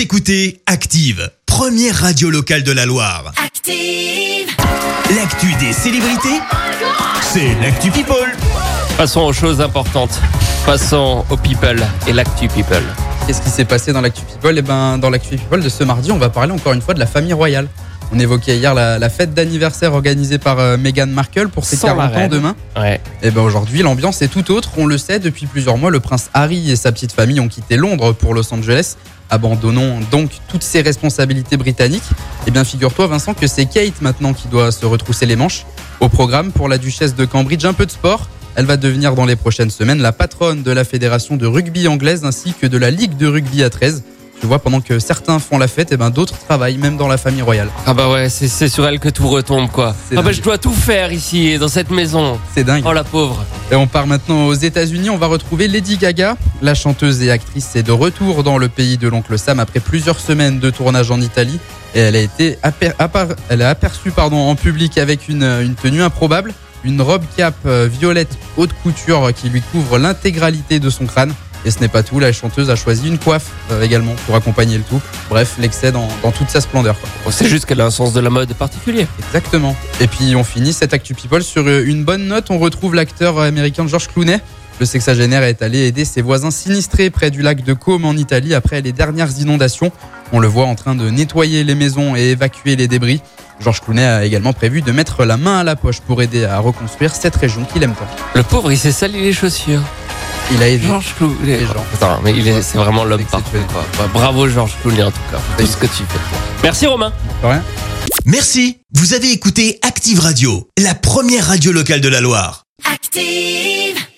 Vous écoutez Active, première radio locale de la Loire. Active. L'actu des célébrités, c'est l'actu People. Passons aux choses importantes. Passons aux people et l'actu people. Qu'est-ce qui s'est passé dans l'actu People? Eh ben, dans l'actu People de ce mardi, on va parler encore une fois de la famille royale. On évoquait hier la, la fête d'anniversaire organisée par euh, Meghan Markle pour ses Sans 40 la ans demain. Ouais. Et ben aujourd'hui, l'ambiance est tout autre. On le sait, depuis plusieurs mois, le prince Harry et sa petite famille ont quitté Londres pour Los Angeles, abandonnant donc toutes ses responsabilités britanniques. Et bien, figure-toi, Vincent, que c'est Kate maintenant qui doit se retrousser les manches. Au programme pour la duchesse de Cambridge, un peu de sport. Elle va devenir dans les prochaines semaines la patronne de la fédération de rugby anglaise ainsi que de la ligue de rugby à 13. Tu vois, pendant que certains font la fête, et ben d'autres travaillent, même dans la famille royale. Ah bah ouais, c'est sur elle que tout retombe quoi. Ah bah je dois tout faire ici, dans cette maison. C'est dingue. Oh la pauvre. Et on part maintenant aux États-Unis. On va retrouver Lady Gaga. La chanteuse et actrice est de retour dans le pays de l'oncle Sam après plusieurs semaines de tournage en Italie. Et elle a été aper- elle a aperçue pardon, en public avec une, une tenue improbable, une robe cap euh, violette haute couture qui lui couvre l'intégralité de son crâne. Et ce n'est pas tout, la chanteuse a choisi une coiffe euh, également pour accompagner le tout. Bref, l'excès dans, dans toute sa splendeur. quoi. C'est juste qu'elle a un sens de la mode particulier. Exactement. Et puis on finit cette Actu People sur euh, une bonne note. On retrouve l'acteur américain George Clooney. Le sexagénaire est allé aider ses voisins sinistrés près du lac de Côme en Italie après les dernières inondations. On le voit en train de nettoyer les maisons et évacuer les débris. George Clooney a également prévu de mettre la main à la poche pour aider à reconstruire cette région qu'il aime tant. Le pauvre, il s'est sali les chaussures. Il a aidé. Georges Clooney. Les gens. Putain, mais il est, c'est vraiment l'homme parfait. Quoi. Bah, bravo Georges Clooney en tout cas. Tout ce que tu fais. Merci Romain. De rien. Merci, vous avez écouté Active Radio, la première radio locale de la Loire. Active.